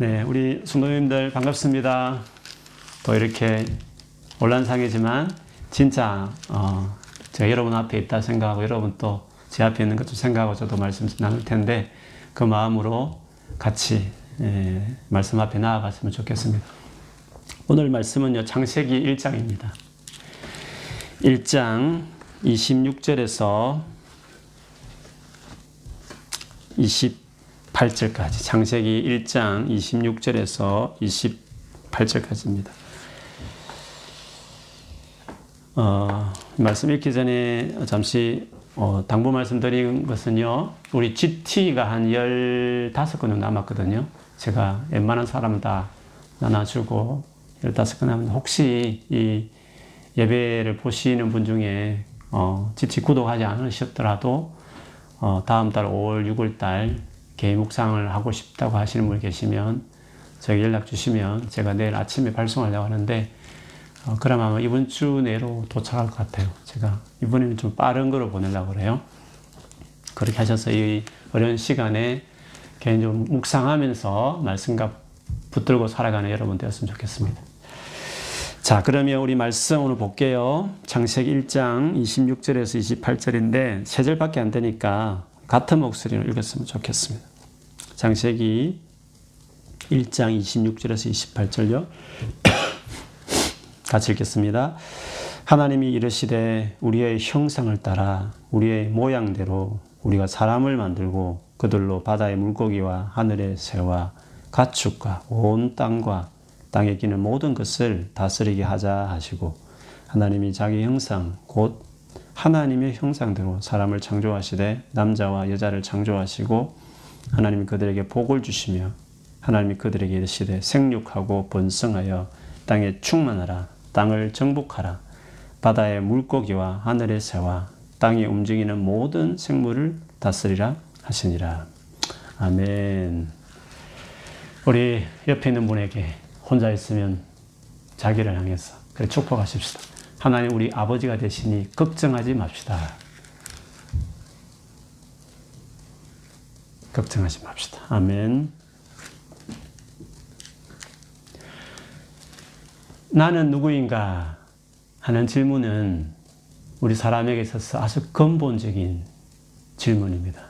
네, 우리 성도님들 반갑습니다. 또 이렇게 온란상이지만 진짜 어, 제가 여러분 앞에 있다 생각하고 여러분 또 제 앞에 있는 것도 생각하고 저도 말씀 나눌 텐데 그 마음으로 같이 예, 말씀 앞에 나아갔으면 좋겠습니다. 오늘 말씀은요 창세기 1장입니다. 1장 26절에서 28절까지 창세기 1장 26절에서 28절까지입니다. 어, 말씀 읽기 전에 잠시 어, 당부 말씀드린 것은요, 우리 GT가 한 15건 정도 남았거든요. 제가 웬만한 사람 다 나눠주고 15건 남았는데, 혹시 이 예배를 보시는 분 중에 어, GT 구독하지 않으셨더라도 어, 다음 달 5월, 6월 달 개인 묵상을 하고 싶다고 하시는 분 계시면 저에게 연락 주시면 제가 내일 아침에 발송하려고 하는데 어, 그럼 아마 이번 주 내로 도착할 것 같아요. 제가 이번에는 좀 빠른 거로 보내려고 그래요. 그렇게 하셔서 이 어려운 시간에 개인적으로 묵상하면서 말씀과 붙들고 살아가는 여러분 되었으면 좋겠습니다. 자, 그러면 우리 말씀 오늘 볼게요. 창세기 1장 26절에서 28절인데 세 절밖에 안 되니까 같은 목소리로 읽었으면 좋겠습니다. 창세기 1장 26절에서 28절요. 같이 읽겠습니다. 하나님이 이르시되 우리의 형상을 따라 우리의 모양대로 우리가 사람을 만들고 그들로 바다의 물고기와 하늘의 새와 가축과 온 땅과 땅에 기는 모든 것을 다스리게 하자 하시고 하나님이 자기 형상 곧 하나님의 형상대로 사람을 창조하시되 남자와 여자를 창조하시고 하나님이 그들에게 복을 주시며 하나님이 그들에게 이르시되 생육하고 번성하여 땅에 충만하라 땅을 정복하라 바다의 물고기와 하늘의 새와 땅에 움직이는 모든 생물을 다스리라 하시니라 아멘 우리 옆에 있는 분에게 혼자 있으면 자기를 향해서 그래 축복하십시다. 하나님 우리 아버지가 되시니 걱정하지 맙시다. 걱정하지 맙시다. 아멘. 나는 누구인가 하는 질문은 우리 사람에게 있어서 아주 근본적인 질문입니다.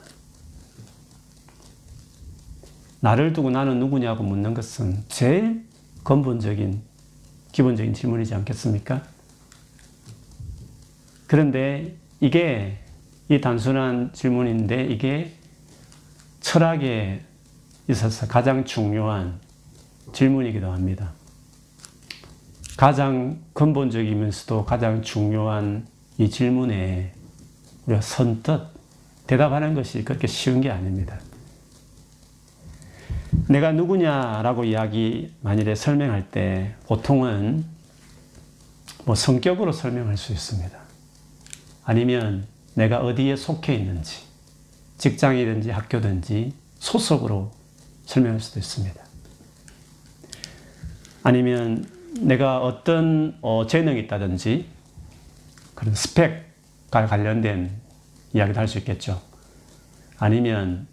나를 두고 나는 누구냐고 묻는 것은 제일 근본적인, 기본적인 질문이지 않겠습니까? 그런데 이게 이 단순한 질문인데 이게 철학에 있어서 가장 중요한 질문이기도 합니다. 가장 근본적이면서도 가장 중요한 이 질문에 우리가 선뜻 대답하는 것이 그렇게 쉬운 게 아닙니다. 내가 누구냐라고 이야기 만일에 설명할 때 보통은 뭐 성격으로 설명할 수 있습니다. 아니면 내가 어디에 속해 있는지, 직장이든지 학교든지 소속으로 설명할 수도 있습니다. 아니면 내가 어떤 어, 재능이 있다든지 그런 스펙과 관련된 이야기도 할 수 있겠죠. 아니면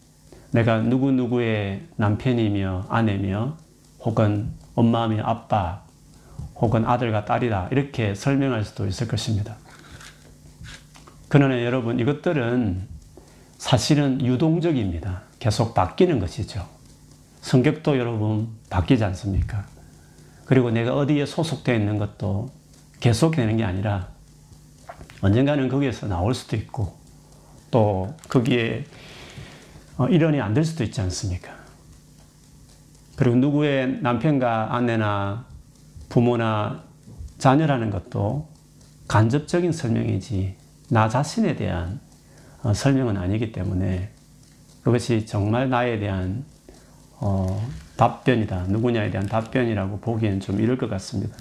내가 누구누구의 남편이며 아내며 혹은 엄마며 아빠 혹은 아들과 딸이다 이렇게 설명할 수도 있을 것입니다. 그러나 여러분 이것들은 사실은 유동적입니다. 계속 바뀌는 것이죠. 성격도 여러분 바뀌지 않습니까? 그리고 내가 어디에 소속되어 있는 것도 계속되는 게 아니라 언젠가는 거기에서 나올 수도 있고 또 거기에 어, 일원이 안 될 수도 있지 않습니까? 그리고 누구의 남편과 아내나 부모나 자녀라는 것도 간접적인 설명이지 나 자신에 대한 어, 설명은 아니기 때문에 그것이 정말 나에 대한 어, 답변이다. 누구냐에 대한 답변이라고 보기엔 좀 이럴 것 같습니다.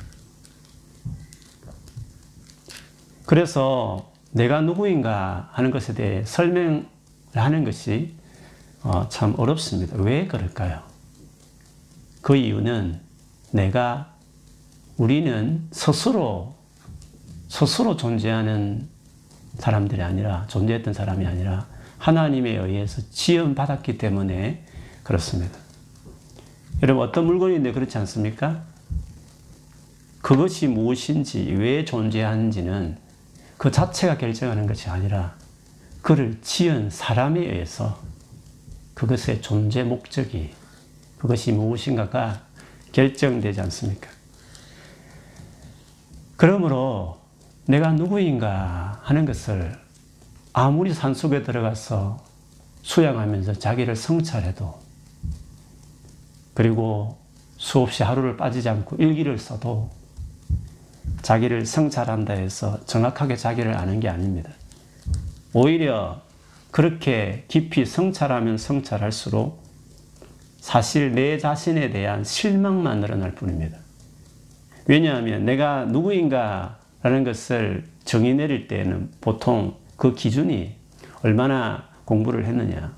그래서 내가 누구인가 하는 것에 대해 설명을 하는 것이 어, 참 어렵습니다. 왜 그럴까요? 그 이유는 내가 우리는 스스로 스스로 존재하는 사람들이 아니라 존재했던 사람이 아니라 하나님에 의해서 지음 받았기 때문에 그렇습니다. 여러분 어떤 물건인데 그렇지 않습니까? 그것이 무엇인지 왜 존재하는지는 그 자체가 결정하는 것이 아니라 그를 지은 사람에 의해서 그것의 존재 목적이 그것이 무엇인가가 결정되지 않습니까? 그러므로 내가 누구인가 하는 것을 아무리 산속에 들어가서 수양하면서 자기를 성찰해도 그리고 수없이 하루를 빠지지 않고 일기를 써도 자기를 성찰한다 해서 정확하게 자기를 아는 게 아닙니다. 오히려 그렇게 깊이 성찰하면 성찰할수록 사실 내 자신에 대한 실망만 늘어날 뿐입니다. 왜냐하면 내가 누구인가 라는 것을 정의 내릴 때는 보통 그 기준이 얼마나 공부를 했느냐,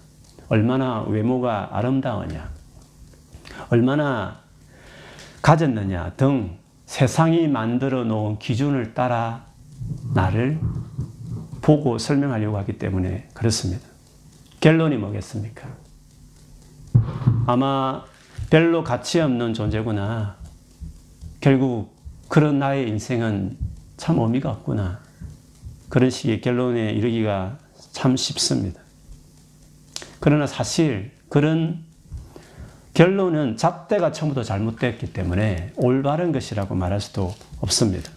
얼마나 외모가 아름다우냐, 얼마나 가졌느냐 등 세상이 만들어 놓은 기준을 따라 나를 보고 설명하려고 하기 때문에 그렇습니다. 결론이 뭐겠습니까? 아마 별로 가치 없는 존재구나. 결국 그런 나의 인생은 참 의미가 없구나. 그런 식의 결론에 이르기가 참 쉽습니다. 그러나 사실 그런 결론은 잣대가 처음부터 잘못됐기 때문에 올바른 것이라고 말할 수도 없습니다.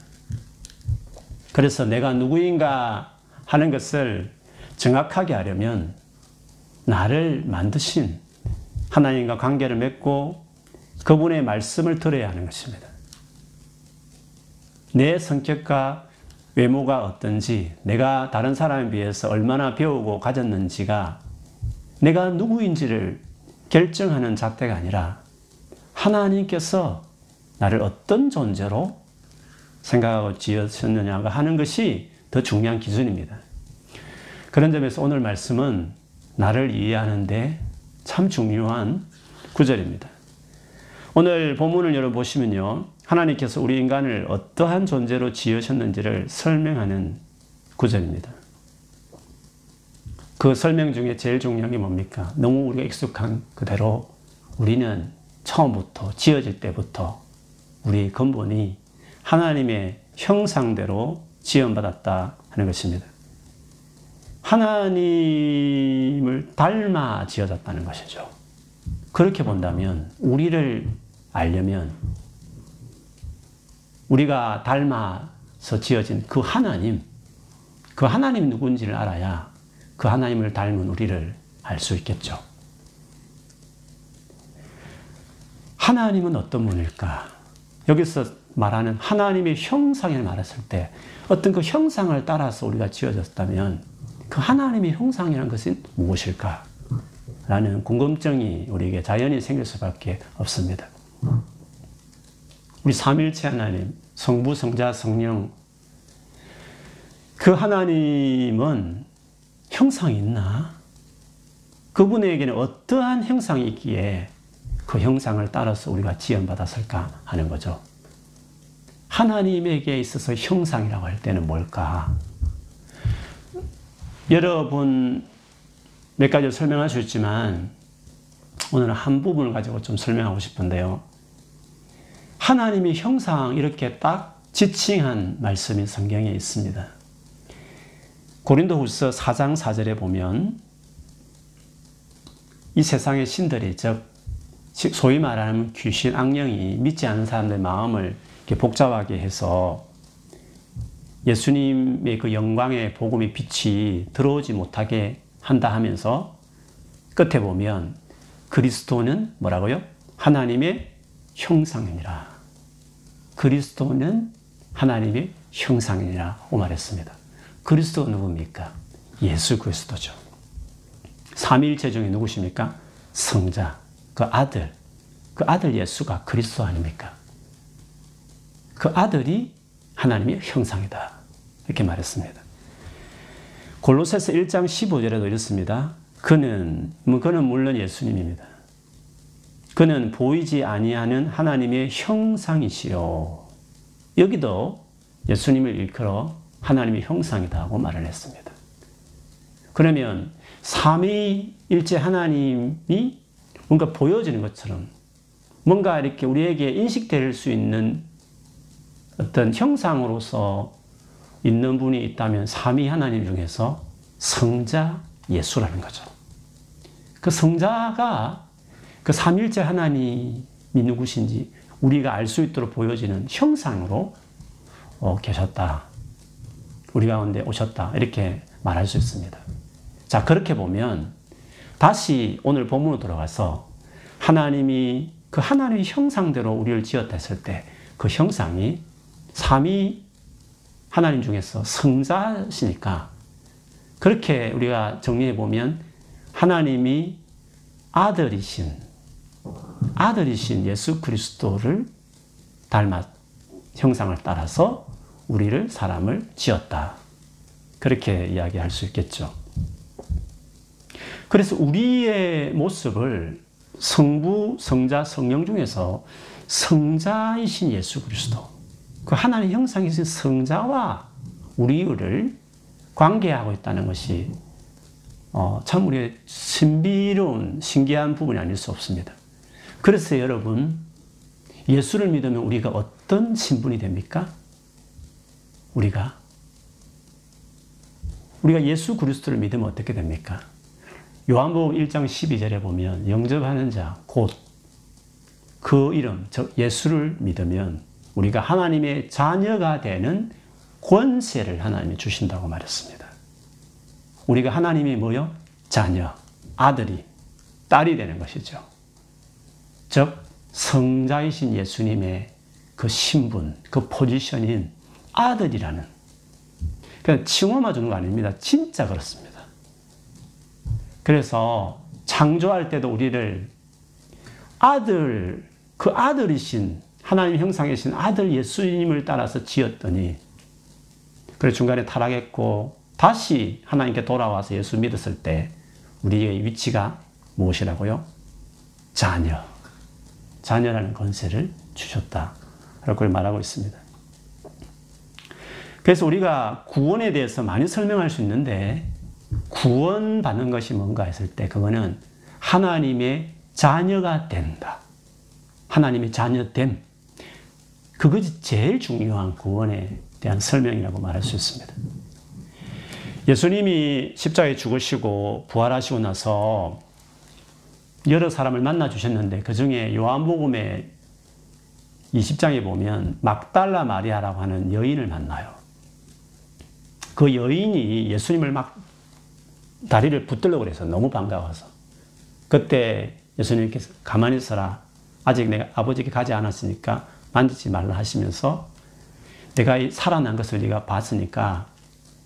그래서 내가 누구인가 하는 것을 정확하게 하려면 나를 만드신 하나님과 관계를 맺고 그분의 말씀을 들어야 하는 것입니다. 내 성격과 외모가 어떤지, 내가 다른 사람에 비해서 얼마나 배우고 가졌는지가 내가 누구인지를 결정하는 잣대가 아니라 하나님께서 나를 어떤 존재로 생각하고 지으셨느냐가 하는 것이 더 중요한 기준입니다. 그런 점에서 오늘 말씀은 나를 이해하는데 참 중요한 구절입니다. 오늘 본문을 여러분 보시면요. 하나님께서 우리 인간을 어떠한 존재로 지으셨는지를 설명하는 구절입니다. 그 설명 중에 제일 중요한 게 뭡니까? 너무 우리가 익숙한 그대로 우리는 처음부터 지어질 때부터 우리 근본이 하나님의 형상대로 지원받았다 하는 것입니다. 하나님을 닮아 지어졌다는 것이죠. 그렇게 본다면 우리를 알려면 우리가 닮아서 지어진 그 하나님, 그 하나님 누군지를 알아야 그 하나님을 닮은 우리를 알 수 있겠죠. 하나님은 어떤 분일까? 여기서 말하는 하나님의 형상을 말했을 때 어떤 그 형상을 따라서 우리가 지어졌다면 그 하나님의 형상이라는 것은 무엇일까? 라는 궁금증이 우리에게 자연히 생길 수밖에 없습니다. 우리 삼일체 하나님, 성부, 성자, 성령. 그 하나님은 형상이 있나? 그분에게는 어떠한 형상이 있기에 그 형상을 따라서 우리가 지원받았을까 하는 거죠. 하나님에게 있어서 형상이라고 할 때는 뭘까? 여러분 몇 가지 설명하셨지만 오늘은 한 부분을 가지고 좀 설명하고 싶은데요. 하나님의 형상 이렇게 딱 지칭한 말씀이 성경에 있습니다. 고린도후서 4장 4절에 보면 이 세상의 신들이 즉 소위 말하는 귀신 악령이 믿지 않는 사람들의 마음을 복잡하게 해서 예수님의 그 영광의 복음의 빛이 들어오지 못하게 한다 하면서 끝에 보면 그리스도는 뭐라고요? 하나님의 형상이니라. 그리스도는 하나님의 형상이라고 말했습니다. 그리스도 누굽니까? 예수 그리스도죠. 삼일체 중에 누구십니까? 성자, 그 아들, 그 아들 예수가 그리스도 아닙니까? 그 아들이 하나님의 형상이다. 이렇게 말했습니다. 골로새서 1장 15절에도 이렇습니다. 그는 뭐 그는 물론 예수님입니다. 그는 보이지 아니하는 하나님의 형상이시요. 여기도 예수님을 일컬어 하나님의 형상이다고 말을 했습니다. 그러면 삼위일체 하나님이 뭔가 보여지는 것처럼 뭔가 이렇게 우리에게 인식될 수 있는 어떤 형상으로서 있는 분이 있다면 삼위 하나님 중에서 성자 예수라는 거죠. 그 성자가 그 삼일째 하나님이 누구신지 우리가 알 수 있도록 보여지는 형상으로 어, 계셨다. 우리 가운데 오셨다. 이렇게 말할 수 있습니다. 자, 그렇게 보면 다시 오늘 본문으로 돌아가서 하나님이 그 하나님의 형상대로 우리를 지었다 했을 때 그 형상이 삼위 하나님 중에서 성자시니까 그렇게 우리가 정리해 보면 하나님이 아들이신 아들이신 예수 그리스도를 닮아 형상을 따라서 우리를 사람을 지었다. 그렇게 이야기할 수 있겠죠. 그래서 우리의 모습을 성부, 성자, 성령 중에서 성자이신 예수 그리스도, 그 하나님 형상이신 성자와 우리를 관계하고 있다는 것이 어, 참 우리의 신비로운 신기한 부분이 아닐 수 없습니다. 그래서 여러분 예수를 믿으면 우리가 어떤 신분이 됩니까? 우리가 우리가 예수 그리스도를 믿으면 어떻게 됩니까? 요한복음 1장 12절에 보면 영접하는 자 곧 그 이름 즉 예수를 믿으면 우리가 하나님의 자녀가 되는 권세를 하나님이 주신다고 말했습니다. 우리가 하나님이 뭐요? 자녀, 아들이, 딸이 되는 것이죠. 즉 성자이신 예수님의 그 신분, 그 포지션인 아들이라는 그냥 칭호만 주는 거 아닙니다. 진짜 그렇습니다. 그래서 창조할 때도 우리를 아들, 그 아들이신 하나님 형상이신 아들 예수님을 따라서 지었더니 그래 중간에 타락했고 다시 하나님께 돌아와서 예수 믿었을 때 우리의 위치가 무엇이라고요? 자녀. 자녀라는 권세를 주셨다. 라고 말하고 있습니다. 그래서 우리가 구원에 대해서 많이 설명할 수 있는데 구원받는 것이 뭔가 했을 때 그거는 하나님의 자녀가 된다. 하나님의 자녀됨. 그것이 제일 중요한 구원에 대한 설명이라고 말할 수 있습니다. 예수님이 십자가에 죽으시고 부활하시고 나서 여러 사람을 만나 주셨는데 그 중에 요한복음의 20장에 보면 막달라 마리아라고 하는 여인을 만나요. 그 여인이 예수님을 막 다리를 붙들려고 그래서 너무 반가워서 그때 예수님께서 가만히 있어라. 아직 내가 아버지께 가지 않았으니까 만지지 말라 하시면서 내가 살아난 것을 네가 봤으니까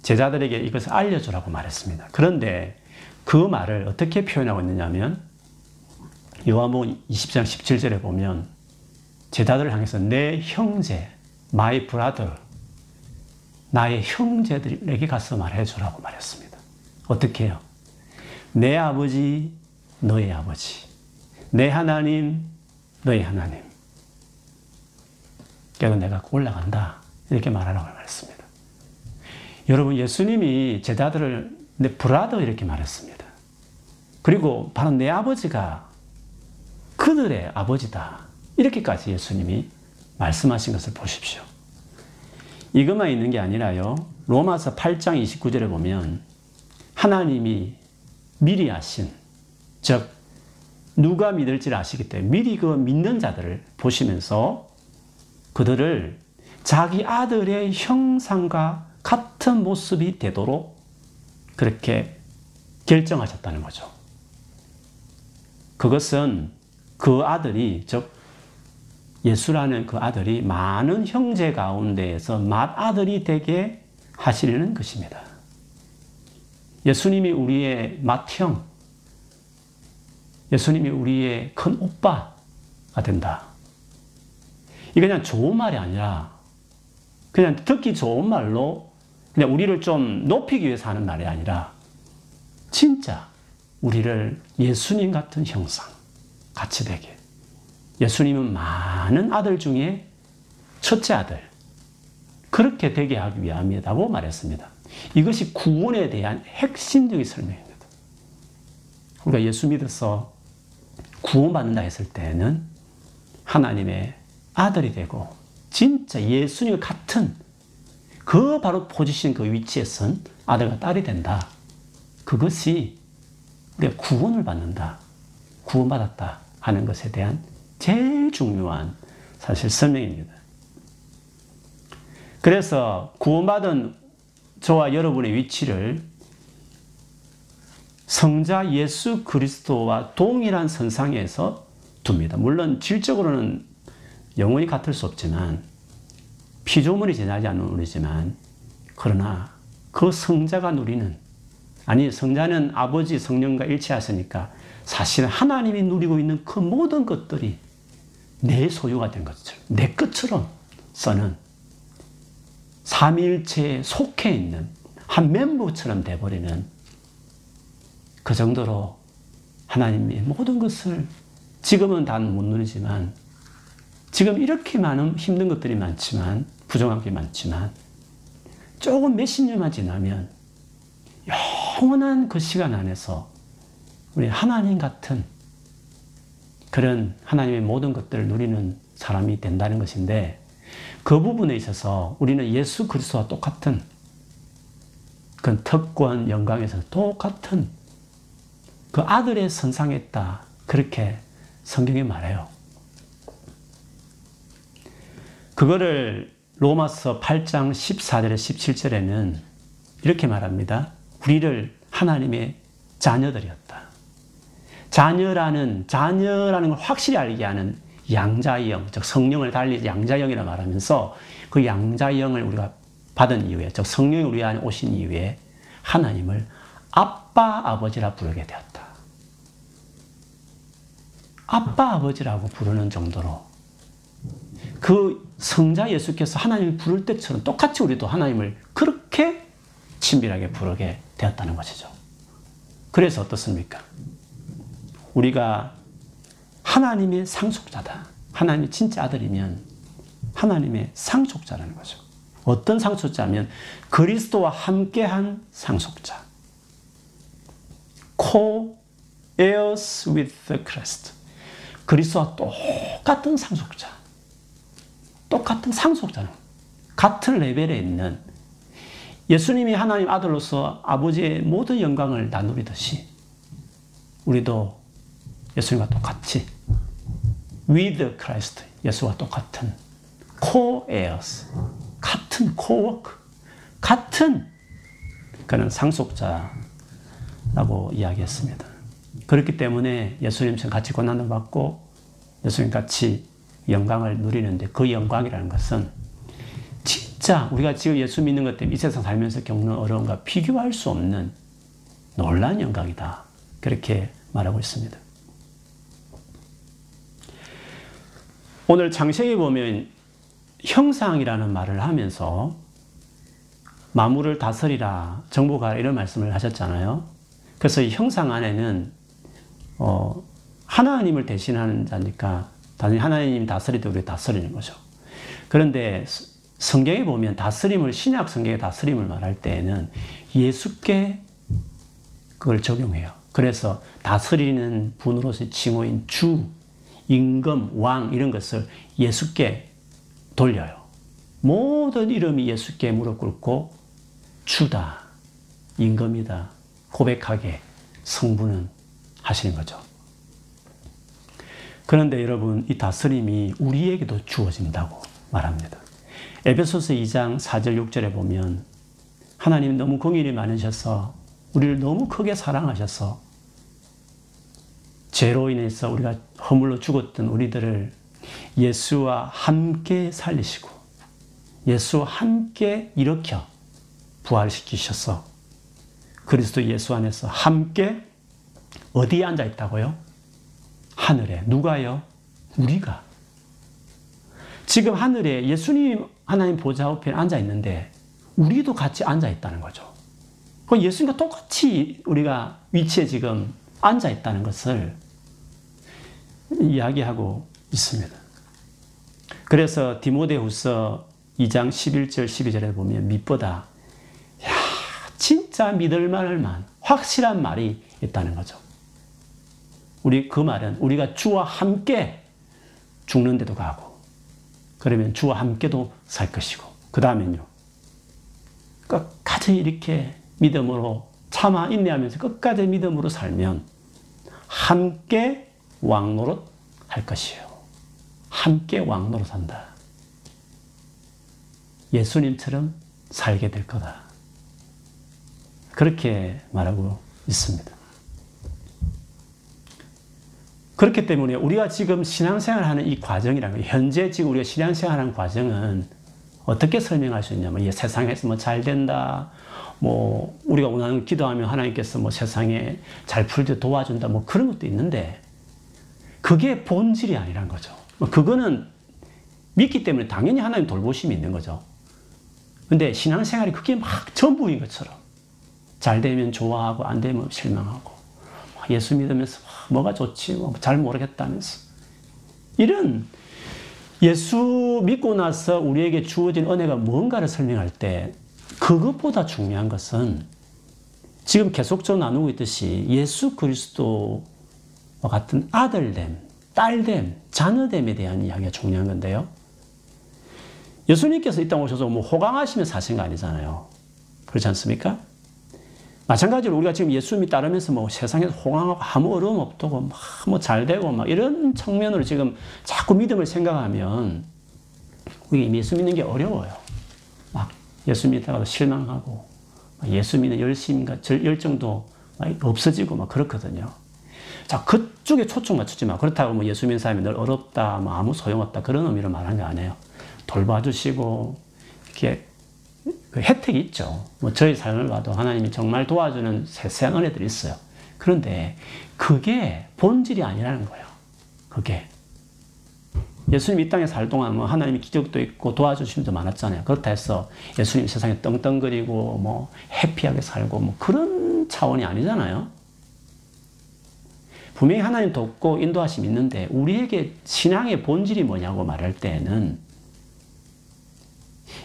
제자들에게 이것을 알려주라고 말했습니다. 그런데 그 말을 어떻게 표현하고 있느냐 면 요한복음 20장 17절에 보면 제자들을 향해서 내 형제, my brother, 나의 형제들에게 가서 말해주라고 말했습니다. 어떻게 해요? 내 아버지, 너의 아버지. 내 하나님, 너의 하나님. 그래서 내가 올라간다. 이렇게 말하라고 말했습니다. 여러분, 예수님이 제자들을 내 브라더 이렇게 말했습니다. 그리고 바로 내 아버지가 그들의 아버지다. 이렇게까지 예수님이 말씀하신 것을 보십시오. 이것만 있는 게 아니라요. 로마서 8장 29절에 보면 하나님이 미리 아신, 즉, 누가 믿을지를 아시기 때문에 미리 그 믿는 자들을 보시면서 그들을 자기 아들의 형상과 같은 모습이 되도록 그렇게 결정하셨다는 거죠. 그것은 그 아들이, 즉, 예수라는 그 아들이 많은 형제 가운데에서 맏아들이 되게 하시려는 것입니다. 예수님이 우리의 맏형, 예수님이 우리의 큰 오빠가 된다. 이게 그냥 좋은 말이 아니라 그냥 듣기 좋은 말로 그냥 우리를 좀 높이기 위해서 하는 말이 아니라 진짜 우리를 예수님 같은 형상 같이 되게 예수님은 많은 아들 중에 첫째 아들 그렇게 되게 하기 위함이라고 말했습니다. 이것이 구원에 대한 핵심적인 설명입니다. 우리가 예수 믿어서 구원받는다 했을 때는 하나님의 아들이 되고 진짜 예수님 같은 그 바로 포지션 그 위치에 선 아들과 딸이 된다. 그것이 우리가 구원을 받는다. 구원받았다 하는 것에 대한 제일 중요한 사실 설명입니다. 그래서 구원받은 저와 여러분의 위치를 성자 예수 그리스도와 동일한 선상에서 둡니다. 물론 질적으로는 영원히 같을 수 없지만 피조물이 지나지 않는 우리지만 그러나 그 성자가 누리는 아니 성자는 아버지 성령과 일치하시니까 사실 하나님이 누리고 있는 그 모든 것들이 내 소유가 된 것처럼 내 것처럼 써는 삼일체에 속해 있는 한 멤버처럼 돼버리는 그 정도로 하나님의 모든 것을 지금은 다 못 누리지만 지금 이렇게 많은 힘든 것들이 많지만 부정한 게 많지만 조금 몇십 년만 지나면 영원한 그 시간 안에서 우리 하나님 같은 그런 하나님의 모든 것들을 누리는 사람이 된다는 것인데 그 부분에 있어서 우리는 예수 그리스도와 똑같은 그 특권 영광에서 똑같은 그 아들의 선상에 있다. 그렇게 성경이 말해요. 그거를 로마서 8장 14절에 17절에는 이렇게 말합니다. 우리를 하나님의 자녀들이었다. 자녀라는, 자녀라는 걸 확실히 알게 하는 양자영, 즉 성령을 달리 양자영이라 말하면서 그 양자영을 우리가 받은 이후에, 즉 성령이 우리 안에 오신 이후에 하나님을 아빠, 아버지라 부르게 되었다. 아빠, 아버지라고 부르는 정도로 그 성자 예수께서 하나님을 부를 때처럼 똑같이 우리도 하나님을 그렇게 친밀하게 부르게 되었다는 것이죠. 그래서 어떻습니까? 우리가 하나님의 상속자다. 하나님의 진짜 아들이면 하나님의 상속자라는 거죠. 어떤 상속자면 그리스도와 함께한 상속자. co-heirs with the Christ. 그리스도와 똑같은 상속자. 똑같은 상속자는 같은 레벨에 있는 예수님이 하나님 아들로서 아버지의 모든 영광을 나누리듯이 우리도 예수님과 똑같이 with Christ 예수와 똑같은 co-heirs 같은 co-work 같은 그런 상속자라고 이야기했습니다. 그렇기 때문에 예수님처럼 같이 고난을 받고 예수님 같이 영광을 누리는데 그 영광이라는 것은 진짜 우리가 지금 예수 믿는 것 때문에 이 세상 살면서 겪는 어려움과 비교할 수 없는 놀라운 영광이다. 그렇게 말하고 있습니다. 오늘 창세기 보면 형상이라는 말을 하면서 마물을 다스리라 정보가 이런 말씀을 하셨잖아요. 그래서 이 형상 안에는 어, 하나님을 대신하는 자니까 단순히 하나님 다스리되 우리 다스리는 거죠. 그런데 성경에 보면 다스림을 신약 성경의 다스림을 말할 때에는 예수께 그걸 적용해요. 그래서 다스리는 분으로서의 칭호인 주, 임금, 왕 이런 것을 예수께 돌려요. 모든 이름이 예수께 무릎 꿇고 주다, 임금이다 고백하게 성부는 하시는 거죠. 그런데 여러분 이 다스림이 우리에게도 주어진다고 말합니다. 에베소서 2장 4절 6절에 보면 하나님 너무 공일이 많으셔서 우리를 너무 크게 사랑하셔서 죄로 인해서 우리가 허물로 죽었던 우리들을 예수와 함께 살리시고 예수와 함께 일으켜 부활시키셔서 그리스도 예수 안에서 함께 어디에 앉아 있다고요? 하늘에. 누가요? 우리가. 지금 하늘에 예수님 하나님 보좌 우편에 앉아 있는데 우리도 같이 앉아 있다는 거죠. 예수님과 똑같이 우리가 위치에 지금 앉아 있다는 것을 이야기하고 있습니다. 그래서 디모데후서 2장 11절 12절에 보면 밑보다 야 진짜 믿을 만한 확실한 말이 있다는 거죠. 우리 그 말은 우리가 주와 함께 죽는 데도 가고 그러면 주와 함께도 살 것이고 그 다음엔요 끝까지 이렇게 믿음으로 참아 인내하면서 끝까지 믿음으로 살면 함께 왕노릇 할 것이요 함께 왕노릇 한다. 예수님처럼 살게 될 거다. 그렇게 말하고 있습니다. 그렇기 때문에 우리가 지금 신앙생활 하는 이 과정이라는 현재 지금 우리가 신앙생활 하는 과정은 어떻게 설명할 수 있냐면 이 세상에서 뭐 잘 된다, 뭐 우리가 원하는 기도하면 하나님께서 뭐 세상에 잘 풀게 도와준다, 뭐 그런 것도 있는데 그게 본질이 아니란 거죠. 뭐 그거는 믿기 때문에 당연히 하나님 돌보심이 있는 거죠. 근데 신앙생활이 그게 막 전부인 것처럼 잘 되면 좋아하고 안 되면 실망하고 예수 믿으면서 뭐가 좋지 뭐잘 모르겠다면서 이런 예수 믿고 나서 우리에게 주어진 은혜가 뭔가를 설명할 때 그것보다 중요한 것은 지금 계속적으로 나누고 있듯이 예수 그리스도와 같은 아들됨, 딸됨, 자녀됨에 대한 이야기가 중요한 건데요. 예수님께서 이 땅 오셔서 뭐 호강하시며 사신 거 아니잖아요. 그렇지 않습니까? 마찬가지로 우리가 지금 예수님이 따르면서 뭐 세상에서 호강하고 아무 어려움 없다고 막 뭐 잘 되고 막 이런 측면으로 지금 자꾸 믿음을 생각하면 우리 예수 믿는 게 어려워요. 막 예수 믿다가도 실망하고 예수 믿는 열심과 열정도 없어지고 막 그렇거든요. 자, 그쪽에 초점 맞추지 마. 그렇다고 뭐 예수 믿는 사람이 늘 어렵다, 뭐 아무 소용없다 그런 의미로 말하는 게 아니에요. 돌봐주시고 이렇게 그 혜택이 있죠. 뭐 저희 삶을 봐도 하나님이 정말 도와주는 세세한 은혜들이 있어요. 그런데 그게 본질이 아니라는 거예요. 그게. 예수님 이 땅에 살 동안 뭐 하나님이 기적도 있고 도와주심도 많았잖아요. 그렇다 해서 예수님 세상에 떵떵거리고 뭐 해피하게 살고 뭐 그런 차원이 아니잖아요. 분명히 하나님 돕고 인도하심 있는데 우리에게 신앙의 본질이 뭐냐고 말할 때는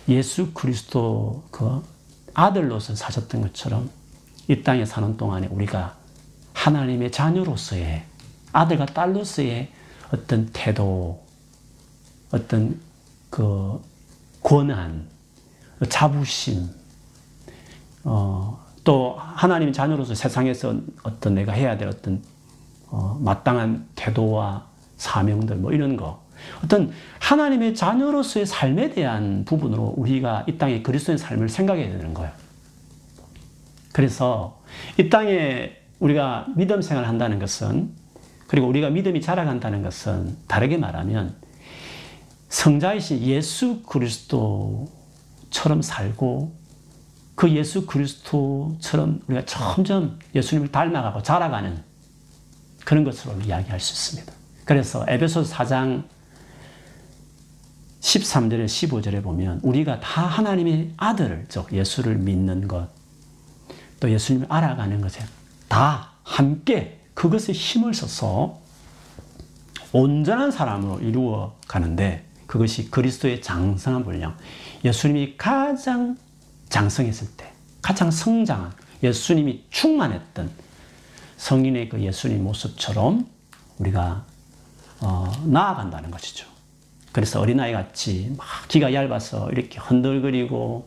예수 그리스도 그 아들로서 사셨던 것처럼 이 땅에 사는 동안에 우리가 하나님의 자녀로서의 아들과 딸로서의 어떤 태도, 어떤 그 권한, 자부심, 어, 또 하나님의 자녀로서 세상에서 어떤 내가 해야 될 어떤 어, 마땅한 태도와 사명들 뭐 이런 거 어떤 하나님의 자녀로서의 삶에 대한 부분으로 우리가 이 땅에 그리스도의 삶을 생각해야 되는 거예요. 그래서 이 땅에 우리가 믿음 생활을 한다는 것은 그리고 우리가 믿음이 자라간다는 것은 다르게 말하면 성자이신 예수 그리스도처럼 살고 그 예수 그리스도처럼 우리가 점점 예수님을 닮아가고 자라가는 그런 것으로 이야기할 수 있습니다. 그래서 에베소 4장 13절에 15절에 보면 우리가 다 하나님의 아들, 즉 예수를 믿는 것, 또 예수님을 알아가는 것에 다 함께 그것에 힘을 써서 온전한 사람으로 이루어 가는데 그것이 그리스도의 장성한 분량, 예수님이 가장 장성했을 때, 가장 성장한, 예수님이 충만했던 성인의 그 예수님 모습처럼 우리가 어, 나아간다는 것이죠. 그래서 어린아이 같이 막 기가 얇아서 이렇게 흔들거리고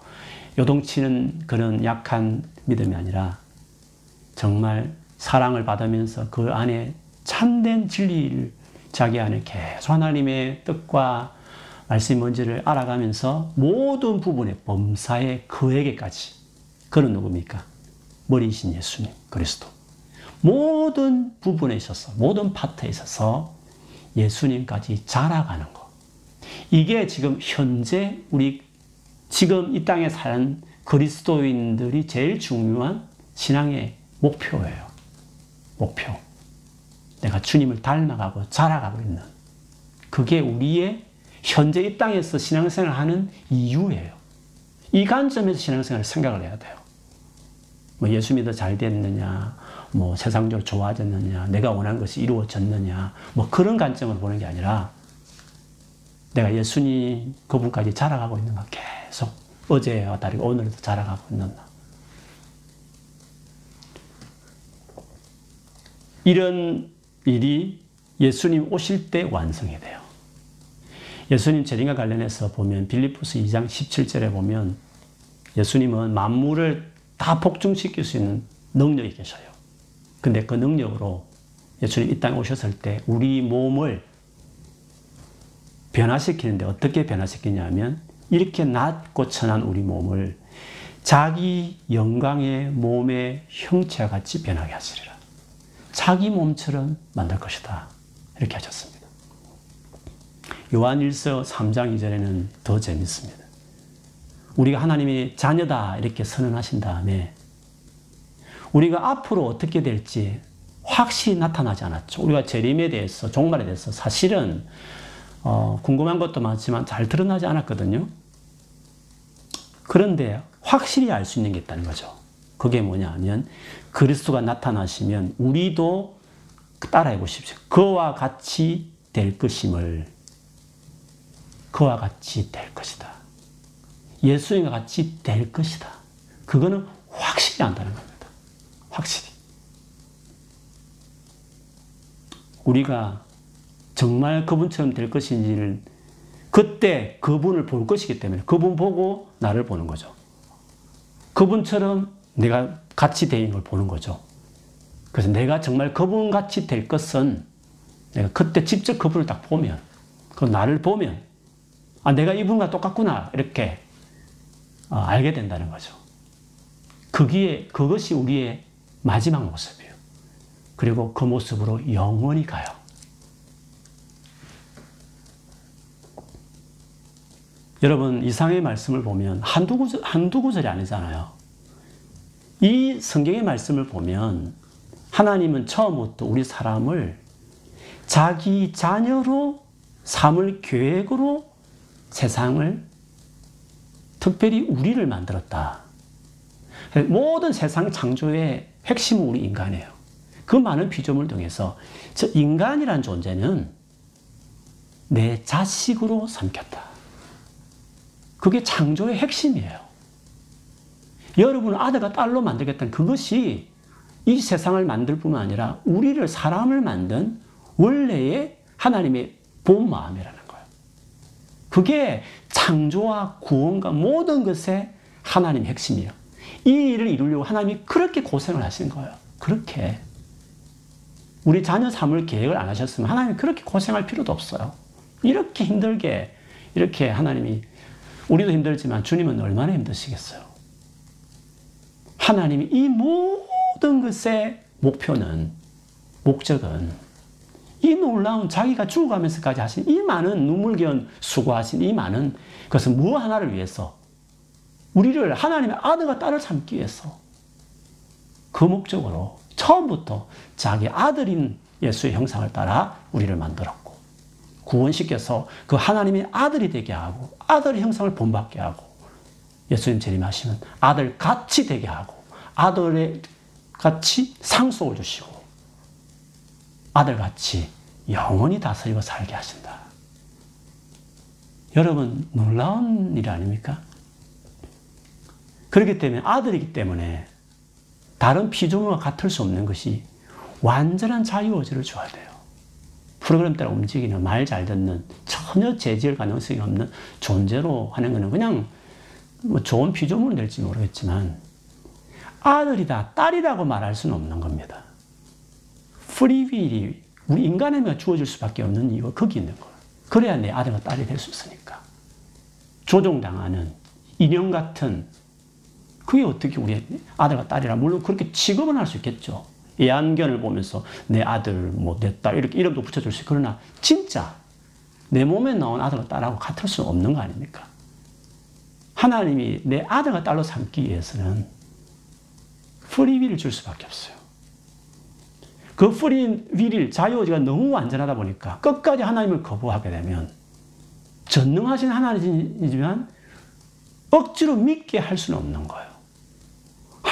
요동치는 그런 약한 믿음이 아니라 정말 사랑을 받으면서 그 안에 참된 진리를 자기 안에 계속 하나님의 뜻과 말씀이 뭔지를 알아가면서 모든 부분의 범사의 그에게까지 그는 누굽니까? 머리이신 예수님 그리스도 모든 부분에 있어서 모든 파트에 있어서 예수님까지 자라가는 것 이게 지금 현재 우리 지금 이 땅에 사는 그리스도인들이 제일 중요한 신앙의 목표예요. 목표. 내가 주님을 닮아가고 자라가고 있는. 그게 우리의 현재 이 땅에서 신앙생활을 하는 이유예요. 이 관점에서 신앙생활을 생각을 해야 돼요. 뭐 예수 믿어 잘 됐느냐, 뭐 세상적으로 좋아졌느냐, 내가 원한 것이 이루어졌느냐, 뭐 그런 관점을 보는 게 아니라 내가 예수님 그분까지 자라가고 있는가 계속 어제와 다르게 오늘도 자라가고 있는가 이런 일이 예수님 오실 때 완성이 돼요. 예수님 재림과 관련해서 보면 빌리포스 2장 17절에 보면 예수님은 만물을 다 복종시킬 수 있는 능력이 계셔요. 근데 그 능력으로 예수님 이 땅에 오셨을 때 우리 몸을 변화시키는데 어떻게 변화시키냐면 이렇게 낮고 천한 우리 몸을 자기 영광의 몸의 형체와 같이 변하게 하시리라. 자기 몸처럼 만들 것이다. 이렇게 하셨습니다. 요한 1서 3장 2절에는 더 재밌습니다. 우리가 하나님의 자녀다 이렇게 선언하신 다음에 우리가 앞으로 어떻게 될지 확실히 나타나지 않았죠. 우리가 재림에 대해서 종말에 대해서 사실은 어, 궁금한 것도 많지만 잘 드러나지 않았거든요. 그런데 확실히 알 수 있는 게 있다는 거죠. 그게 뭐냐 하면 그리스도가 나타나시면 우리도 따라해 보십시오. 그와 같이 될 것임을 그와 같이 될 것이다. 예수님과 같이 될 것이다. 그거는 확실히 안다는 겁니다. 확실히. 우리가 정말 그분처럼 될 것인지를 그때 그분을 볼 것이기 때문에 그분 보고 나를 보는 거죠. 그분처럼 내가 같이 되는 걸 보는 거죠. 그래서 내가 정말 그분 같이 될 것은 내가 그때 직접 그분을 딱 보면, 그 나를 보면, 아, 내가 이분과 똑같구나. 이렇게 어, 알게 된다는 거죠. 그기에, 그것이 우리의 마지막 모습이에요. 그리고 그 모습으로 영원히 가요. 여러분, 이상의 말씀을 보면 한두 구절, 한두 구절이 아니잖아요. 이 성경의 말씀을 보면 하나님은 처음부터 우리 사람을 자기 자녀로 삼을 계획으로 세상을 특별히 우리를 만들었다. 모든 세상 창조의 핵심은 우리 인간이에요. 그 많은 피조물 등에서 저 인간이란 존재는 내 자식으로 삼켰다. 그게 창조의 핵심이에요. 여러분을 아들과 딸로 만들겠다는 그것이 이 세상을 만들 뿐만 아니라 우리를 사람을 만든 원래의 하나님의 본 마음이라는 거예요. 그게 창조와 구원과 모든 것의 하나님 핵심이에요. 이 일을 이루려고 하나님이 그렇게 고생을 하신 거예요. 그렇게. 우리 자녀 삼을 계획을 안 하셨으면 하나님이 그렇게 고생할 필요도 없어요. 이렇게 힘들게, 이렇게 하나님이 우리도 힘들지만 주님은 얼마나 힘드시겠어요. 하나님이 이 모든 것의 목표는, 목적은 이 놀라운 자기가 죽어가면서까지 하신 이 많은 눈물겨운 수고하신 이 많은 것은 무엇 하나를 위해서 우리를 하나님의 아들과 딸을 삼기 위해서 그 목적으로 처음부터 자기 아들인 예수의 형상을 따라 우리를 만들었고 구원시켜서 그 하나님의 아들이 되게 하고 아들의 형상을 본받게 하고 예수님 재림하시면 아들 같이 되게 하고 아들의 같이 상속을 주시고 아들 같이 영원히 다스리고 살게 하신다. 여러분 놀라운 일 아닙니까? 그렇기 때문에 아들이기 때문에 다른 피조물과 같을 수 없는 것이 완전한 자유의지를 줘야 돼요. 프로그램 따라 움직이는 말 잘 듣는 전혀 재질 가능성이 없는 존재로 하는 것은 그냥 뭐 좋은 피조물은 될지 모르겠지만 아들이다 딸이라고 말할 수는 없는 겁니다. 프리윌이 우리 인간에게 주어질 수밖에 없는 이유가 거기 있는 거예요. 그래야 내 아들과 딸이 될 수 있으니까. 조종당하는 인형 같은 그게 어떻게 우리 아들과 딸이라 물론 그렇게 취급은 할 수 있겠죠. 이 안견을 보면서 내 아들, 뭐 내 딸 이렇게 이름도 붙여줄 수 그러나 진짜 내 몸에 나온 아들과 딸하고 같을 수 없는 거 아닙니까? 하나님이 내 아들과 딸로 삼기 위해서는 프리윌을 줄 수밖에 없어요. 그 프리윌을 자유의지가 너무 완전하다 보니까 끝까지 하나님을 거부하게 되면 전능하신 하나님이지만 억지로 믿게 할 수는 없는 거예요.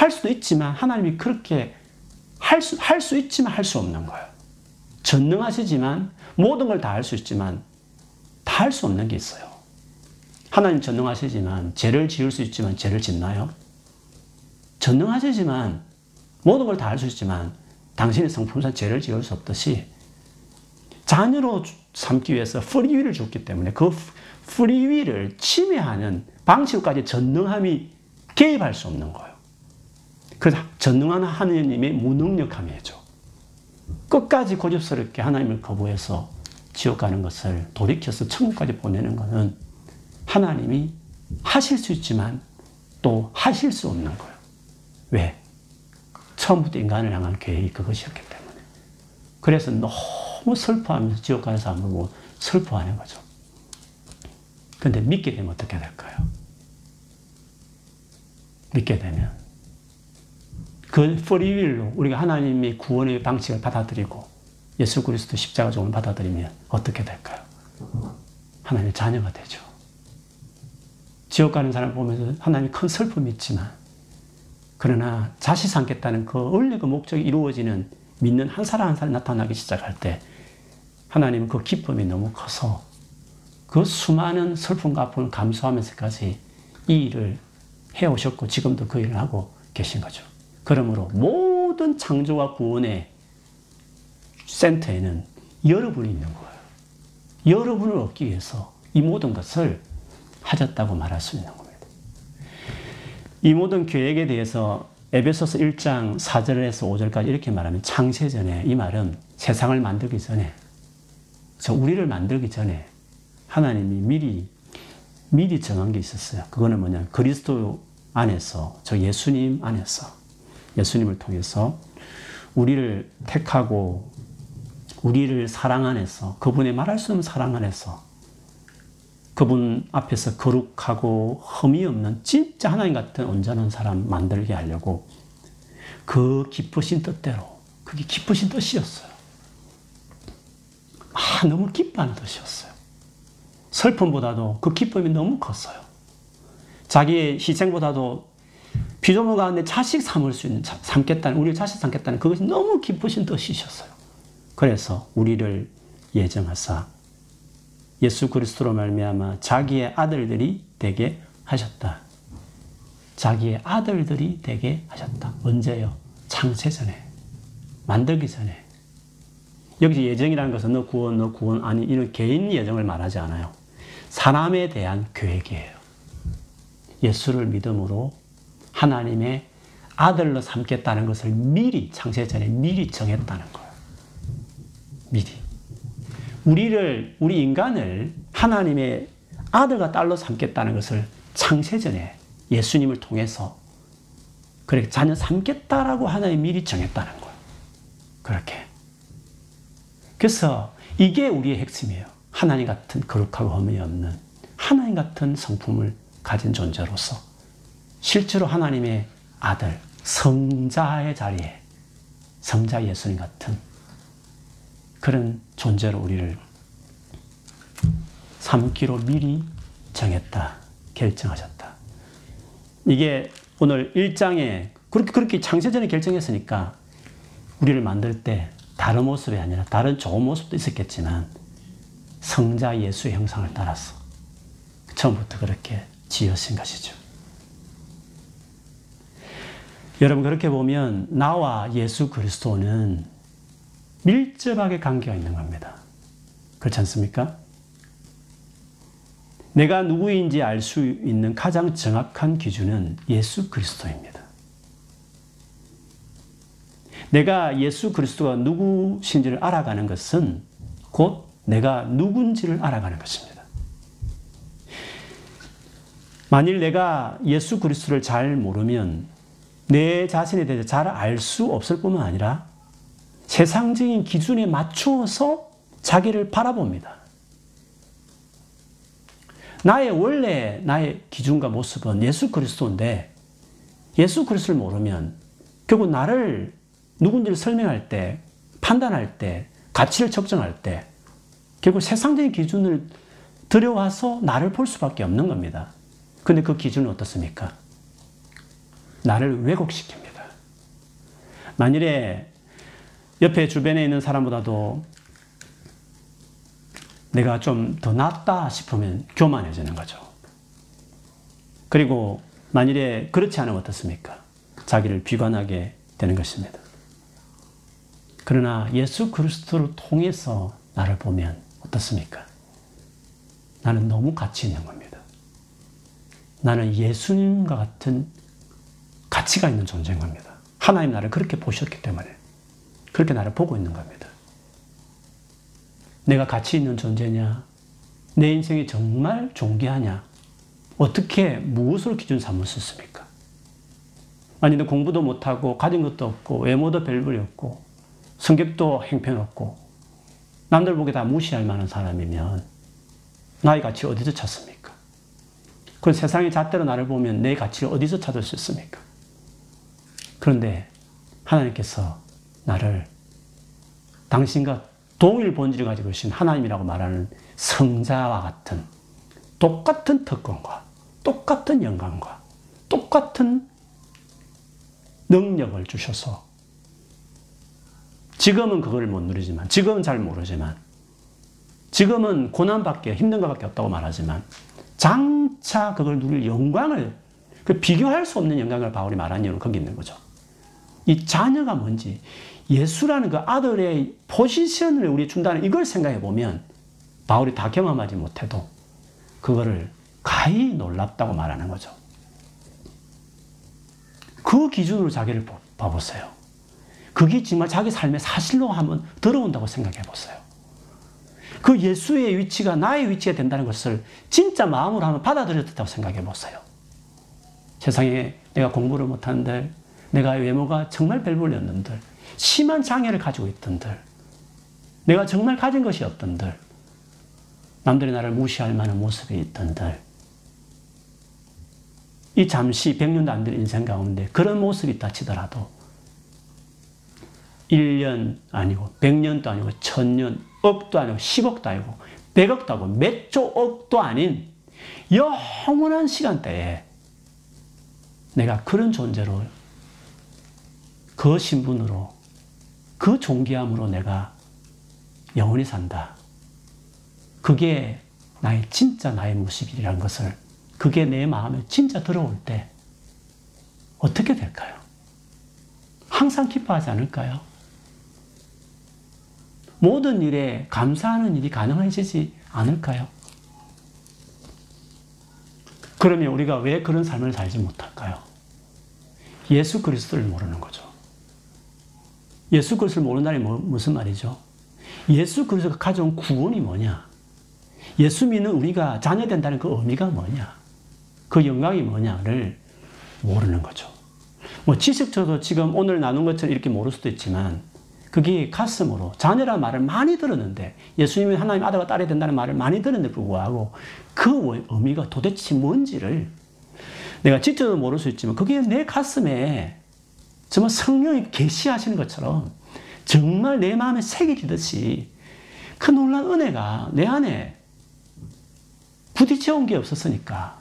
할 수도 있지만 하나님이 그렇게 할 수, 할 수 있지만 할 수 없는 거예요. 전능하시지만 모든 걸 다 할 수 있지만 다 할 수 없는 게 있어요. 하나님 전능하시지만 죄를 지을 수 있지만 죄를 짓나요? 전능하시지만 모든 걸 다 할 수 있지만 당신의 성품상 죄를 지을 수 없듯이 자녀로 삼기 위해서 프리위를 줬기 때문에 그 프리위를 침해하는 방식까지 전능함이 개입할 수 없는 거예요. 그래서 전능한 하나님의 무능력함이죠. 끝까지 고집스럽게 하나님을 거부해서 지옥 가는 것을 돌이켜서 천국까지 보내는 것은 하나님이 하실 수 있지만 또 하실 수 없는 거예요. 왜? 처음부터 인간을 향한 계획이 그것이었기 때문에. 그래서 너무 슬퍼하면서 지옥 가는 사람을 뭐 슬퍼하는 거죠. 근데 믿게 되면 어떻게 될까요? 믿게 되면 그 프리윌로 우리가 하나님의 구원의 방식을 받아들이고 예수 그리스도 십자가 종을 받아들이면 어떻게 될까요? 하나님의 자녀가 되죠. 지옥 가는 사람 보면서 하나님이 큰 슬픔이 있지만 그러나 자식 삼겠다는 그 원래 그 목적이 이루어지는 믿는 한 사람 한 사람 나타나기 시작할 때 하나님은 그 기쁨이 너무 커서 그 수많은 슬픔과 아픔을 감수하면서까지 이 일을 해오셨고 지금도 그 일을 하고 계신 거죠. 그러므로 모든 창조와 구원의 센터에는 여러분이 있는 거예요. 여러분을 얻기 위해서 이 모든 것을 하셨다고 말할 수 있는 겁니다. 이 모든 계획에 대해서 에베소서 1장 4절에서 5절까지 이렇게 말하면 창세전에 이 말은 세상을 만들기 전에 저 우리를 만들기 전에 하나님이 미리 미리 정한 게 있었어요. 그거는 뭐냐 그리스도 안에서 저 예수님 안에서 예수님을 통해서 우리를 택하고 우리를 사랑 안에서 그분의 말할 수 없는 사랑 안에서 그분 앞에서 거룩하고 흠이 없는 진짜 하나님 같은 온전한 사람 만들게 하려고 그 기쁘신 뜻대로 그게 기쁘신 뜻이었어요. 아, 너무 기뻐하는 뜻이었어요. 슬픔보다도 그 기쁨이 너무 컸어요. 자기의 희생보다도 피조물 가운데 자식 삼을 수 있는, 삼겠다는, 우리를 자식 삼겠다는 그것이 너무 기쁘신 뜻이셨어요. 그래서 우리를 예정하사 예수 그리스도로 말미암아 자기의 아들들이 되게 하셨다. 자기의 아들들이 되게 하셨다. 언제요? 창세 전에. 만들기 전에. 여기서 예정이라는 것은 너 구원, 너 구원 아니 이런 개인 예정을 말하지 않아요. 사람에 대한 계획이에요. 예수를 믿음으로 하나님의 아들로 삼겠다는 것을 미리 창세 전에 미리 정했다는 거예요. 미리. 우리를, 우리 인간을 하나님의 아들과 딸로 삼겠다는 것을 창세 전에 예수님을 통해서 그렇게 자녀 삼겠다라고 하나님 미리 정했다는 거예요. 그렇게. 그래서 이게 우리의 핵심이에요. 하나님 같은 거룩하고 흠이 없는 하나님 같은 성품을 가진 존재로서 실제로 하나님의 아들, 성자의 자리에 성자 예수님 같은 그런 존재로 우리를 삼기로 미리 정했다, 결정하셨다. 이게 오늘 1장에 그렇게, 그렇게 창세전에 결정했으니까 우리를 만들 때 다른 모습이 아니라 다른 좋은 모습도 있었겠지만 성자 예수의 형상을 따라서 처음부터 그렇게 지으신 것이죠. 여러분 그렇게 보면 나와 예수 그리스도는 밀접하게 관계가 있는 겁니다. 그렇지 않습니까? 내가 누구인지 알 수 있는 가장 정확한 기준은 예수 그리스도입니다. 내가 예수 그리스도가 누구신지를 알아가는 것은 곧 내가 누군지를 알아가는 것입니다. 만일 내가 예수 그리스도를 잘 모르면 내 자신에 대해서 잘 알 수 없을 뿐만 아니라 세상적인 기준에 맞추어서 자기를 바라봅니다. 나의 원래 나의 기준과 모습은 예수 그리스도인데 예수 그리스도를 모르면 결국 나를 누군지를 설명할 때, 판단할 때, 가치를 측정할 때 결국 세상적인 기준을 들여와서 나를 볼 수밖에 없는 겁니다. 근데 그 기준은 어떻습니까? 나를 왜곡시킵니다. 만일에 옆에 주변에 있는 사람보다도 내가 좀 더 낫다 싶으면 교만해지는 거죠. 그리고 만일에 그렇지 않으면 어떻습니까? 자기를 비관하게 되는 것입니다. 그러나 예수 그리스도를 통해서 나를 보면 어떻습니까? 나는 너무 가치 있는 겁니다. 나는 예수님과 같은 가치가 있는 존재인 겁니다. 하나님 나를 그렇게 보셨기 때문에 그렇게 나를 보고 있는 겁니다. 내가 가치 있는 존재냐? 내 인생이 정말 존귀하냐? 어떻게 무엇을 기준 삼으셨습니까? 아니, 너 공부도 못하고, 가진 것도 없고, 외모도 별볼이 없고, 성격도 행편없고, 남들 보기에 다 무시할 만한 사람이면, 나의 가치 어디서 찾습니까? 그 세상의 잣대로 나를 보면 내 가치를 어디서 찾을 수 있습니까? 그런데 하나님께서 나를 당신과 동일 본질을 가지고 계신 하나님이라고 말하는 성자와 같은 똑같은 특권과 똑같은 영광과 똑같은 능력을 주셔서 지금은 그걸 못 누리지만 지금은 잘 모르지만 지금은 고난밖에 힘든 것밖에 없다고 말하지만 장차 그걸 누릴 영광을 그 비교할 수 없는 영광을 바울이 말한 이유는 거기 있는 거죠. 이 자녀가 뭔지 예수라는 그 아들의 포지션을 우리 준다는 이걸 생각해 보면 바울이 다 경험하지 못해도 그거를 가히 놀랍다고 말하는 거죠. 그 기준으로 자기를 봐보세요. 그게 정말 자기 삶의 사실로 한번 들어온다고 생각해 보세요. 그 예수의 위치가 나의 위치가 된다는 것을 진짜 마음으로 한번 받아들였다고 생각해 보세요. 세상에 내가 공부를 못한들, 내가 외모가 정말 별볼이었는들, 심한 장애를 가지고 있던들, 내가 정말 가진 것이 없던들, 남들이 나를 무시할 만한 모습이 있던들, 이 잠시 100년도 안될 인생 가운데 그런 모습이 있다 치더라도 1년 아니고 100년도 아니고 1000년, 억도 아니고 10억도 아니고 100억도 아니고 몇 조억도 아닌 영원한 시간대에 내가 그런 존재로 그 신분으로 그 존귀함으로 내가 영원히 산다. 그게 나의 진짜 나의 모습이라는 것을 그게 내 마음에 진짜 들어올 때 어떻게 될까요? 항상 기뻐하지 않을까요? 모든 일에 감사하는 일이 가능해지지 않을까요? 그러면 우리가 왜 그런 삶을 살지 못할까요? 예수 그리스도를 모르는 거죠. 예수 그리스도를 모른다니 뭐, 무슨 말이죠? 예수 그리스도가 가져온 구원이 뭐냐? 예수 믿는 우리가 자녀 된다는 그 의미가 뭐냐? 그 영광이 뭐냐를 모르는 거죠. 뭐 지식적으로 지금 오늘 나눈 것처럼 이렇게 모를 수도 있지만 그게 가슴으로 자녀라는 말을 많이 들었는데 예수님이 하나님 아들과 딸이 된다는 말을 많이 들었는데 불구하고 그 의미가 도대체 뭔지를 내가 직접도 모를 수 있지만 그게 내 가슴에 정말 성령이 계시하시는 것처럼 정말 내 마음에 새겨지듯이 그 놀란 은혜가 내 안에 부딪혀 온 게 없었으니까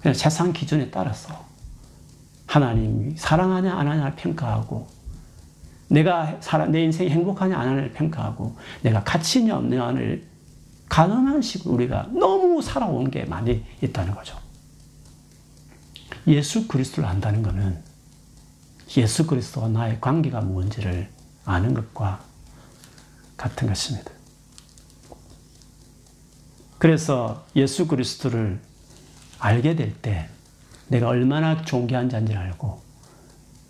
그냥 세상 기준에 따라서 하나님이 사랑하냐 안 하냐를 평가하고 내가 내 인생이 행복하냐 안 하냐를 평가하고 내가 가치 있냐 없느냐를 가늠한 식으로 우리가 너무 살아온 게 많이 있다는 거죠. 예수 그리스도를 안다는 것은 예수 그리스도와 나의 관계가 뭔지를 아는 것과 같은 것입니다. 그래서 예수 그리스도를 알게 될 때 내가 얼마나 존귀한 자인지를 알고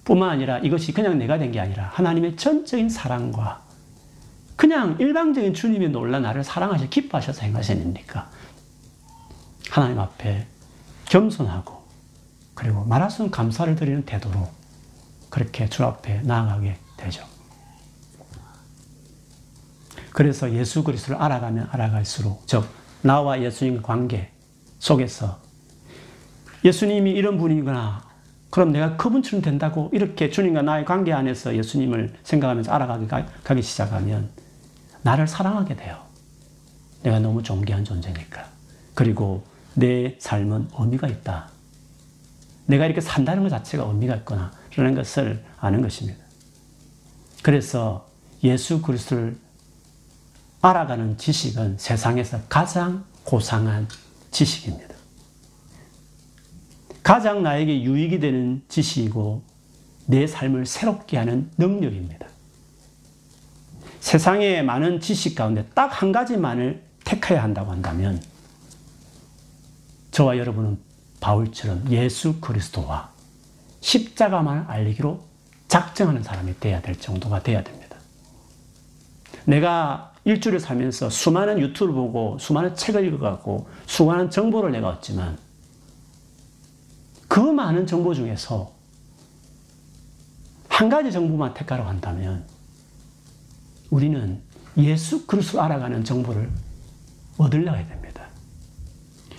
뿐만 아니라 이것이 그냥 내가 된 게 아니라 하나님의 전적인 사랑과 그냥 일방적인 주님의 놀라 나를 사랑하시 기뻐하셔서 행하시니까 하나님 앞에 겸손하고 그리고 말할 수 없는 감사를 드리는 태도로 그렇게 주 앞에 나아가게 되죠. 그래서 예수 그리스도를 알아가면 알아갈수록 즉 나와 예수님 관계 속에서 예수님이 이런 분이구나. 그럼 내가 그분처럼 된다고 이렇게 주님과 나의 관계 안에서 예수님을 생각하면서 알아가기 가기 시작하면 나를 사랑하게 돼요. 내가 너무 존귀한 존재니까. 그리고 내 삶은 의미가 있다. 내가 이렇게 산다는 것 자체가 의미가 있구나. 라는 것을 아는 것입니다. 그래서 예수 그리스도를 알아가는 지식은 세상에서 가장 고상한 지식입니다. 가장 나에게 유익이 되는 지식이고 내 삶을 새롭게 하는 능력입니다. 세상의 많은 지식 가운데 딱 한 가지만을 택해야 한다고 한다면 저와 여러분은 바울처럼 예수 그리스도와 십자가만 알리기로 작정하는 사람이 돼야 될 정도가 돼야 됩니다. 내가 일주를 살면서 수많은 유튜브를 보고 수많은 책을 읽어갖고 수많은 정보를 내가 얻지만 그 많은 정보 중에서 한 가지 정보만 택하라고 한다면 우리는 예수 그리스도 알아가는 정보를 얻으려고 해야 됩니다.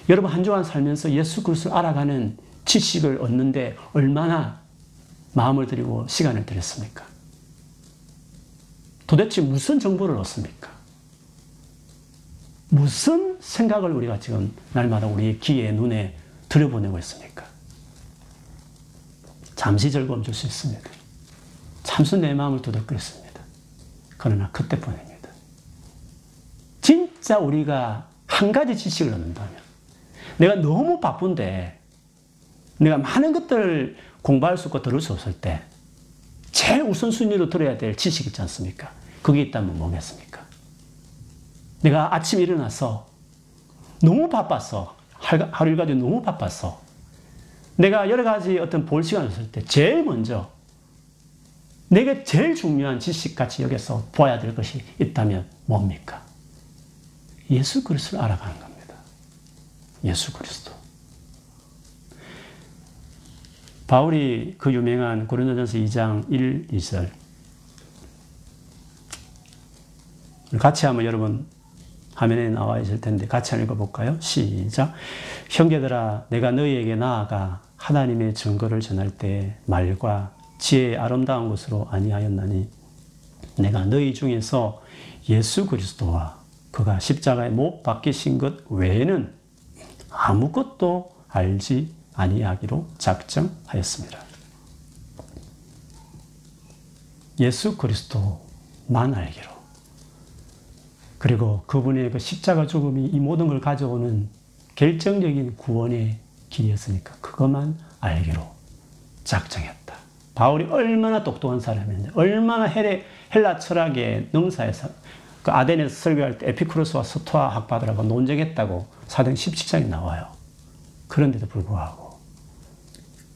여러분 한 주간 살면서 예수 그리스도 알아가는 지식을 얻는데 얼마나 마음을 들이고 시간을 들였습니까? 도대체 무슨 정보를 얻습니까? 무슨 생각을 우리가 지금 날마다 우리의 귀에 눈에 들여보내고 있습니까? 잠시 즐거움 줄 수 있습니다. 참수 내 마음을 두덕거렸습니다. 그러나 그때뿐입니다. 진짜 우리가 한 가지 지식을 얻는다면 내가 너무 바쁜데 내가 많은 것들을 공부할 수 있고 들을 수 없을 때 제일 우선순위로 들어야 될 지식 있지 않습니까? 그게 있다면 뭐겠습니까? 내가 아침 일어나서 너무 바빴어. 하루 일과지 너무 바빴어. 내가 여러 가지 어떤 볼 시간이 없을 때 제일 먼저 내게 제일 중요한 지식같이 여기서 보아야 될 것이 있다면 뭡니까? 예수 그리스도를 알아가는 겁니다. 예수 그리스도. 바울이 그 유명한 고린도전서 2장 1, 2절 같이 한번 여러분 화면에 나와 있을 텐데 같이 한번 읽어볼까요? 시작. 형제들아, 내가 너희에게 나아가 하나님의 증거를 전할 때 말과 지혜의 아름다운 것으로 아니하였나니 내가 너희 중에서 예수 그리스도와 그가 십자가에 못 박히신 것 외에는 아무것도 알지 아니하기로 작정하였습니다. 예수 그리스도만 알기로 그리고 그분의 그 십자가 죽음이 이 모든 걸 가져오는 결정적인 구원의 길이었으니까 그것만 알기로 작정했다. 바울이 얼마나 똑똑한 사람이었냐. 얼마나 헬레, 헬라 철학의 능사에서 그 아덴에서 설교할 때 에피쿠로스와 스토아 학파들하고 논쟁했다고 사도행 17장에 나와요. 그런데도 불구하고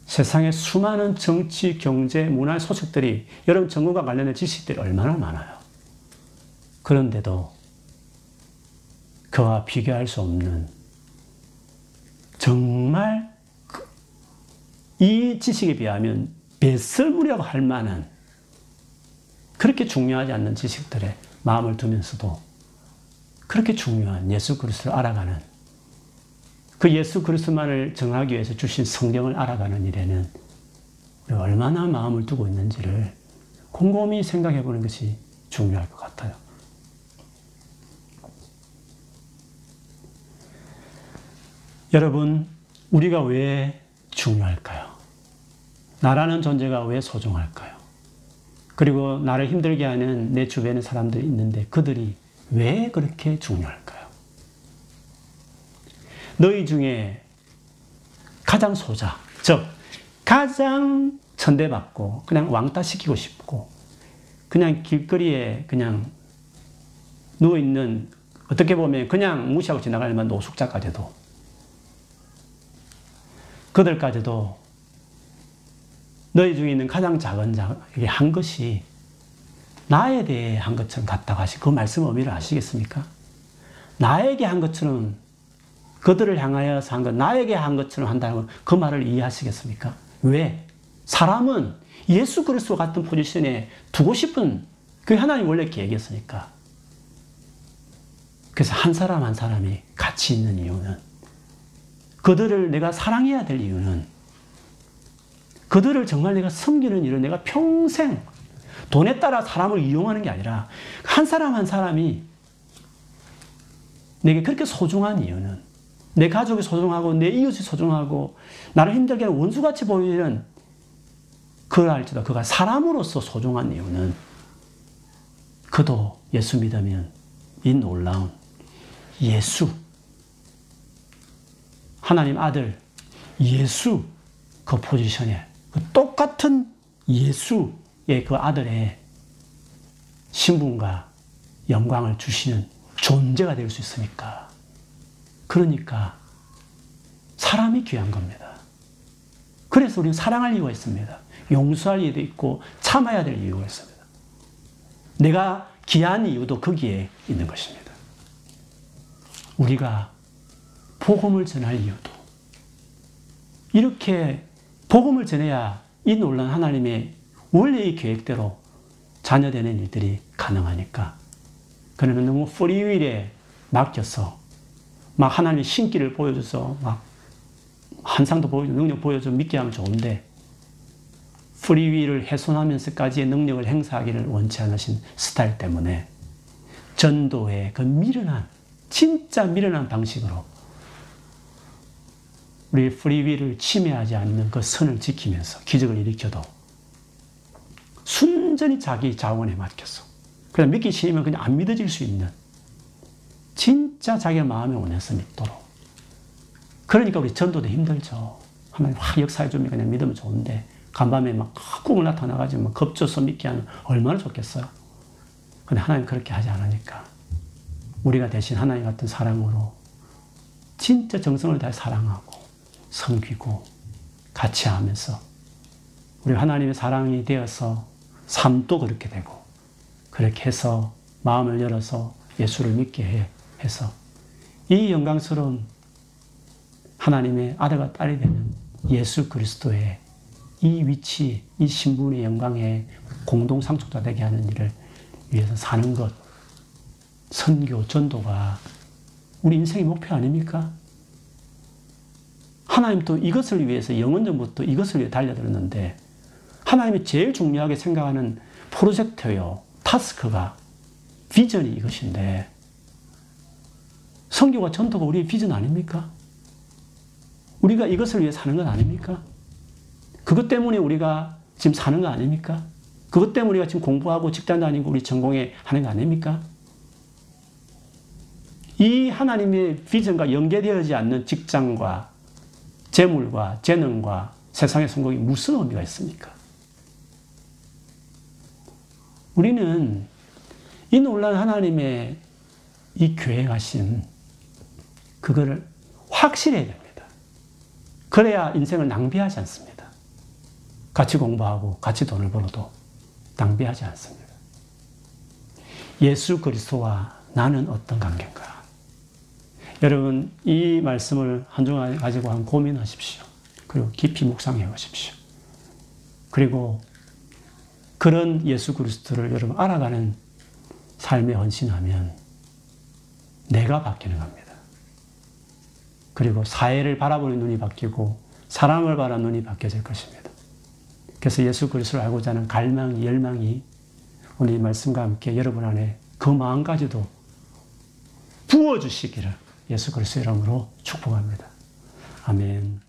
세상에 수많은 정치, 경제, 문화 소식들이 여러분 전공과 관련된 지식들이 얼마나 많아요. 그런데도 그와 비교할 수 없는 정말 그이 지식에 비하면 배설무라고 할 만한 그렇게 중요하지 않는 지식들에 마음을 두면서도 그렇게 중요한 예수 그리스도를 알아가는 그 예수 그리스도만을 정하기 위해서 주신 성경을 알아가는 일에는 얼마나 마음을 두고 있는지를 곰곰이 생각해 보는 것이 중요할 것 같아요. 여러분, 우리가 왜 중요할까요? 나라는 존재가 왜 소중할까요? 그리고 나를 힘들게 하는 내 주변에 사람들이 있는데 그들이 왜 그렇게 중요할까요? 너희 중에 가장 소자, 즉, 가장 천대받고 그냥 왕따 시키고 싶고 그냥 길거리에 그냥 누워있는 어떻게 보면 그냥 무시하고 지나갈 만한 노숙자까지도 그들까지도 너희 중에 있는 가장 작은 자에게 한 것이 나에 대해 한 것처럼 같다고 하시, 그 말씀 의미를 아시겠습니까? 나에게 한 것처럼 그들을 향하여서 한 것, 나에게 한 것처럼 한다는 그 말을 이해하시겠습니까? 왜? 사람은 예수 그리스도 같은 포지션에 두고 싶은 그 하나님 원래 계획이었으니까. 그래서 한 사람 한 사람이 같이 있는 이유는 그들을 내가 사랑해야 될 이유는 그들을 정말 내가 섬기는 일을 내가 평생 돈에 따라 사람을 이용하는 게 아니라 한 사람 한 사람이 내게 그렇게 소중한 이유는 내 가족이 소중하고 내 이웃이 소중하고 나를 힘들게 원수같이 보이는 그걸 알지도 그가 사람으로서 소중한 이유는 그도 예수 믿으면 이 놀라운 예수 하나님 아들 예수 그 포지션에 그 똑같은 예수의 그 아들의 신분과 영광을 주시는 존재가 될 수 있으니까. 그러니까 사람이 귀한 겁니다. 그래서 우리는 사랑할 이유가 있습니다. 용서할 이유도 있고 참아야 될 이유가 있습니다. 내가 귀한 이유도 거기에 있는 것입니다. 우리가 복음을 전할 이유도 이렇게 복음을 전해야 이 놀란 하나님의 원래의 계획대로 자녀되는 일들이 가능하니까 그는 너무 프리윌에 맡겨서 막 하나님의 신기를 보여줘서 막 한상도 보여줘 능력 보여줘 믿게 하면 좋은데 프리윌을 훼손하면서까지의 능력을 행사하기를 원치 않으신 스타일 때문에 전도의 그 미련한 진짜 미련한 방식으로 우리 프리윌을 침해하지 않는 그 선을 지키면서 기적을 일으켜도 순전히 자기 자원에 맡겼어. 그냥 믿기 싫으면 그냥 안 믿어질 수 있는 진짜 자기가 마음에 원해서 믿도록. 그러니까 우리 전도도 힘들죠. 하나님 확 역사해주면 그냥 믿으면 좋은데 간밤에 막 꿈을 나타나가지고 막 겁줘서 믿게 하면 얼마나 좋겠어요. 근데 하나님 그렇게 하지 않으니까 우리가 대신 하나님 같은 사랑으로 진짜 정성을 다해 사랑하고 섬기고 같이 하면서 우리 하나님의 사랑이 되어서 삶도 그렇게 되고 그렇게 해서 마음을 열어서 예수를 믿게 해, 해서 이 영광스러운 하나님의 아들과 딸이 되는 예수 그리스도의 이 위치, 이 신분의 영광에 공동 상속자 되게 하는 일을 위해서 사는 것, 선교, 전도가 우리 인생의 목표 아닙니까? 하나님 또 이것을 위해서 영원전부터 이것을 위해 달려들었는데 하나님이 제일 중요하게 생각하는 프로젝트요, 타스크가 비전이 이것인데 성교와 전도가 우리의 비전 아닙니까? 우리가 이것을 위해 사는 것 아닙니까? 그것 때문에 우리가 지금 사는 거 아닙니까? 그것 때문에 우리가 지금 공부하고 직장 다니고 우리 전공에 하는 거 아닙니까? 이 하나님의 비전과 연계되어지 않는 직장과 재물과 재능과 세상의 성공이 무슨 의미가 있습니까? 우리는 이 놀란 하나님의 이 계획하신 그거를 확실해야 됩니다. 그래야 인생을 낭비하지 않습니다. 같이 공부하고 같이 돈을 벌어도 낭비하지 않습니다. 예수 그리스도와 나는 어떤 관계인가? 여러분, 이 말씀을 한 주간 가지고 한 고민하십시오. 그리고 깊이 묵상해 보십시오. 그리고 그런 예수 그리스도를 여러분 알아가는 삶에 헌신하면 내가 바뀌는 겁니다. 그리고 사회를 바라보는 눈이 바뀌고 사람을 바라는 눈이 바뀌어질 것입니다. 그래서 예수 그리스도를 알고자 하는 갈망이, 열망이 오늘 이 말씀과 함께 여러분 안에 그 마음까지도 부어주시기를 예수 그리스도 이름으로 축복합니다. 아멘.